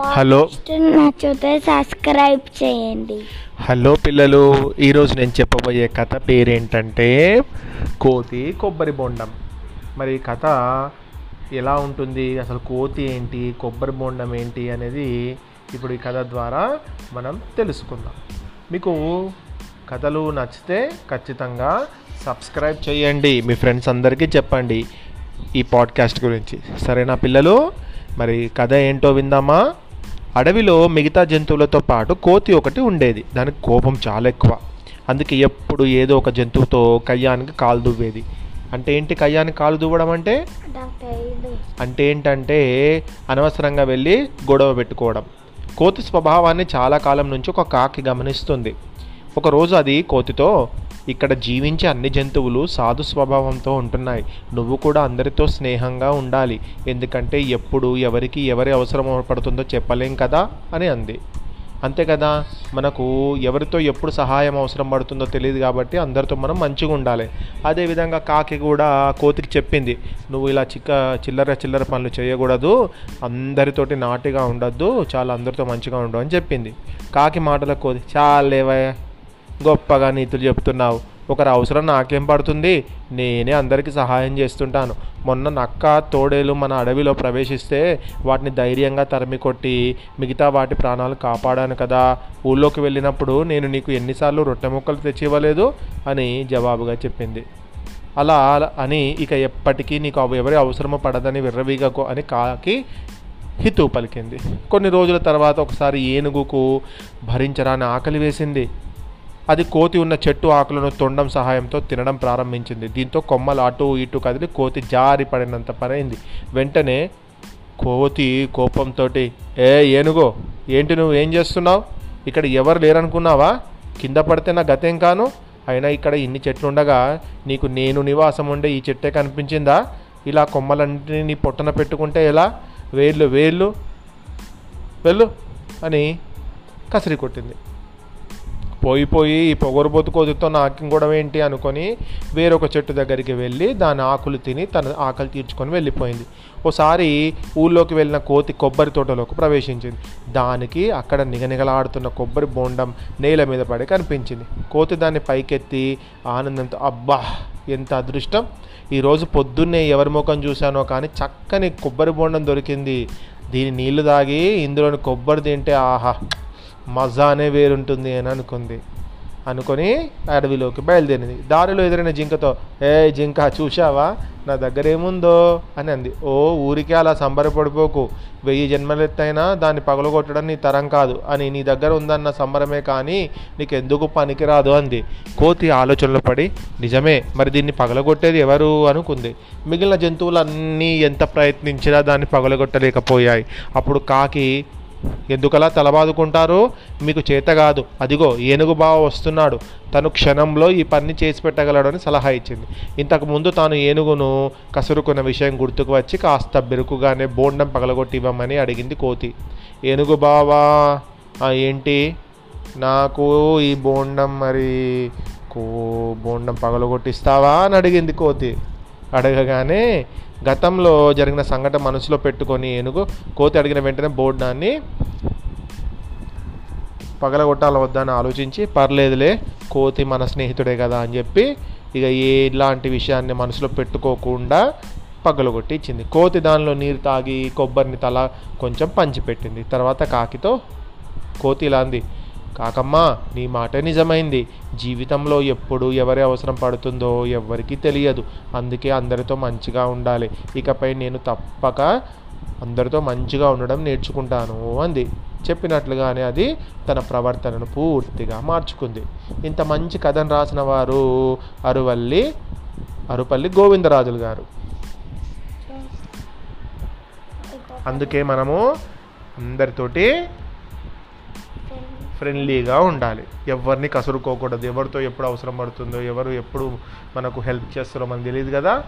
Hello. నచ్చితే subscribe చేయండి. Hello పిల్లలు ఈరోజు నేను చెప్పబోయే కథ పేరేంటంటే కోతి కొబ్బరి బొండం. మరి ఈ కథ ఎలా ఉంటుంది? అసలు కోతి ఏంటి? కొబ్బరి బొండం ఏంటి? అనేది ఇప్పుడు ఈ కథ ద్వారా మనం తెలుసుకుందాం. మీకు కథలు నచ్చితే ఖచ్చితంగా సబ్స్క్రైబ్ చేయండి. మీ ఫ్రెండ్స్ అందరికీ చెప్పండి ఈ పాడ్కాస్ట్ గురించి. సరేనా పిల్లలు? మరి కథ ఏంటో విందామా? అడవిలో మిగతా జంతువులతో పాటు కోతి ఒకటి ఉండేది. దానికి కోపం చాలా ఎక్కువ. అందుకే ఎప్పుడు ఏదో ఒక జంతువుతో కయ్యానికి కాలు దువ్వేది. అంటే ఏంటి కయ్యానికి కాలు దువ్వడం అంటే? అంటే ఏంటంటే అనవసరంగా వెళ్ళి గొడవ పెట్టుకోవడం. కోతి స్వభావాన్ని చాలా కాలం నుంచి ఒక కాకి గమనిస్తుంది. ఒకరోజు అది కోతితో ఇక్కడ జీవించే అన్ని జంతువులు సాధు స్వభావంతో ఉంటున్నాయి. నువ్వు కూడా అందరితో స్నేహంగా ఉండాలి. ఎందుకంటే ఎప్పుడు ఎవరికి ఎవరి అవసరం పడుతుందో చెప్పలేం కదా? అని అంది. అంతే కదా? మనకు ఎవరితో ఎప్పుడు సహాయం అవసరం పడుతుందో తెలియదు కాబట్టి అందరితో మనం మంచిగా ఉండాలి. అదేవిధంగా కాకి కూడా కోతికి చెప్పింది. నువ్వు ఇలా చిక్క చిల్లర చిల్లర పనులు చేయకూడదు. అందరితోటి నాటిగా ఉండొద్దు. చాలా అందరితో మంచిగా ఉండు అని చెప్పింది. కాకి మాటలకు కోతి చాలేవా గొప్పగా నీతులు చెప్తున్నావు. ఒకరి అవసరం నాకేం పడుతుంది? నేనే అందరికీ సహాయం చేస్తుంటాను. మొన్న నక్క తోడేలు మన అడవిలో ప్రవేశిస్తే వాటిని ధైర్యంగా తరిమి కొట్టి మిగతా వాటి ప్రాణాలు కాపాడాను కదా. ఊళ్ళోకి వెళ్ళినప్పుడు నేను నీకు ఎన్నిసార్లు రొట్టె ముక్కలు తెచ్చి ఇవ్వలేదు? అని జవాబుగా చెప్పింది. అలా అని ఇక ఎప్పటికీ నీకు అవి ఎవరి అవసరమో పడదని విర్రవీగకు అని కాకి హితు పలికింది. కొన్ని రోజుల తర్వాత ఒకసారి ఏనుగుకు భరించరాని ఆకలి వేసింది. అది కోతి ఉన్న చెట్టు ఆకులను తొండం సహాయంతో తినడం ప్రారంభించింది. దీంతో కొమ్మలు అటు ఇటు కదిలి కోతి జారి పడినంత పనైంది. వెంటనే కోతి కోపంతో ఏ ఏనుగో ఏంటి నువ్వు ఏం చేస్తున్నావు? ఇక్కడ ఎవరు లేరనుకున్నావా? కింద పడితే నా గతేం కాను? అయినా ఇక్కడ ఇన్ని చెట్లు ఉండగా నీకు నేను నివాసం ఉండే ఈ చెట్టే కనిపించిందా? ఇలా కొమ్మలన్నింటినీ నీ పొట్టన పెట్టుకుంటే ఎలా? వేళ్ళు వేళ్ళు వెళ్ళు అని కసిరి కొట్టింది. పోయి పోయి ఈ పొగరుబోతు కోతితో నాకి కూడా ఏంటి అనుకొని వేరొక చెట్టు దగ్గరికి వెళ్ళి దాని ఆకులు తిని తన ఆకలి తీర్చుకొని వెళ్ళిపోయింది. ఓసారి ఊళ్ళోకి వెళ్ళిన కోతి కొబ్బరి తోటలోకి ప్రవేశించింది. దానికి అక్కడ నిగనిగలాడుతున్న కొబ్బరి బోండం నేల మీద పడి కనిపించింది. కోతి దాన్ని పైకెత్తి ఆనందంతో అబ్బా ఎంత అదృష్టం! ఈరోజు పొద్దున్నే ఎవరి ముఖం చూశానో కానీ చక్కని కొబ్బరి బోండం దొరికింది. దీని నీళ్ళు తాగి ఇందులోని కొబ్బరి తింటే ఆహా మజానే వేరుంటుంది అని అనుకుంది. అనుకొని అడవిలోకి బయలుదేరింది. దారిలో ఎదురైన జింకతో ఏ జింక చూశావా? నా దగ్గర ఏముందో అని అంది. ఓ ఊరికే అలా సంబరపడిపోకు. వెయ్యి జన్మలెత్తైనా దాన్ని పగలగొట్టడం నీ తరం కాదు. అని నీ దగ్గర ఉందన్న సంబరమే కానీ నీకు ఎందుకు పనికిరాదు అంది. కోతి ఆలోచనలో పడి నిజమే మరి దీన్ని పగలగొట్టేది ఎవరు? అనుకుంది. మిగిలిన జంతువులన్నీ ఎంత ప్రయత్నించినా దాన్ని పగలగొట్టలేకపోయాయి. అప్పుడు కాకి ఎందుకలా తలబాదుకుంటారు? మీకు చేత కాదు. అదిగో ఏనుగు బావ వస్తున్నాడు. తను క్షణంలో ఈ పని చేసి పెట్టగలడని సలహా ఇచ్చింది. ఇంతకుముందు తాను ఏనుగును కసురుకున్న విషయం గుర్తుకు వచ్చి కాస్త బెరుకుగానే బోండం పగలగొట్టి ఇవ్వమని అడిగింది కోతి. ఏనుగు బావా ఏంటి? నాకు ఈ బోండం మరి కో బోండం పగలగొట్టిస్తావా అని అడిగింది కోతి. అడగగానే గతంలో జరిగిన సంఘటన మనసులో పెట్టుకొని ఏనుగు కోతి అడిగిన వెంటనే బోర్డాన్ని పగలగొట్టాల వద్దని ఆలోచించి పర్లేదులే కోతి మన స్నేహితుడే కదా అని చెప్పి ఇక ఏ ఇలాంటి విషయాన్ని మనసులో పెట్టుకోకుండా పగలగొట్టి ఇచ్చింది. కోతి దానిలో నీరు తాగి కొబ్బరిని తల కొంచెం పంచిపెట్టింది తర్వాత కాకితో కోతి ఇలా అంది కాకమ్మ నీ మాట నిజమైంది. జీవితంలో ఎప్పుడు ఎవరి అవసరం పడుతుందో ఎవ్వరికీ తెలియదు. అందుకే అందరితో మంచిగా ఉండాలి. ఇకపై నేను తప్పక అందరితో మంచిగా ఉండడం నేర్చుకుంటాను అంది. చెప్పినట్లుగానే అది తన ప్రవర్తనను పూర్తిగా మార్చుకుంది. ఇంత మంచి కథను రాసిన వారు అరువల్లి అరుపల్లి గోవిందరాజులు గారు. అందుకే మనము అందరితోటి ఫ్రెండ్లీగా ఉండాలి. ఎవరిని కసురుకోకూడదు. ఎవరితో ఎప్పుడు అవసరం పడుతుందో ఎవరు ఎప్పుడు మనకు హెల్ప్ చేస్తారో మనకు తెలియదు కదా?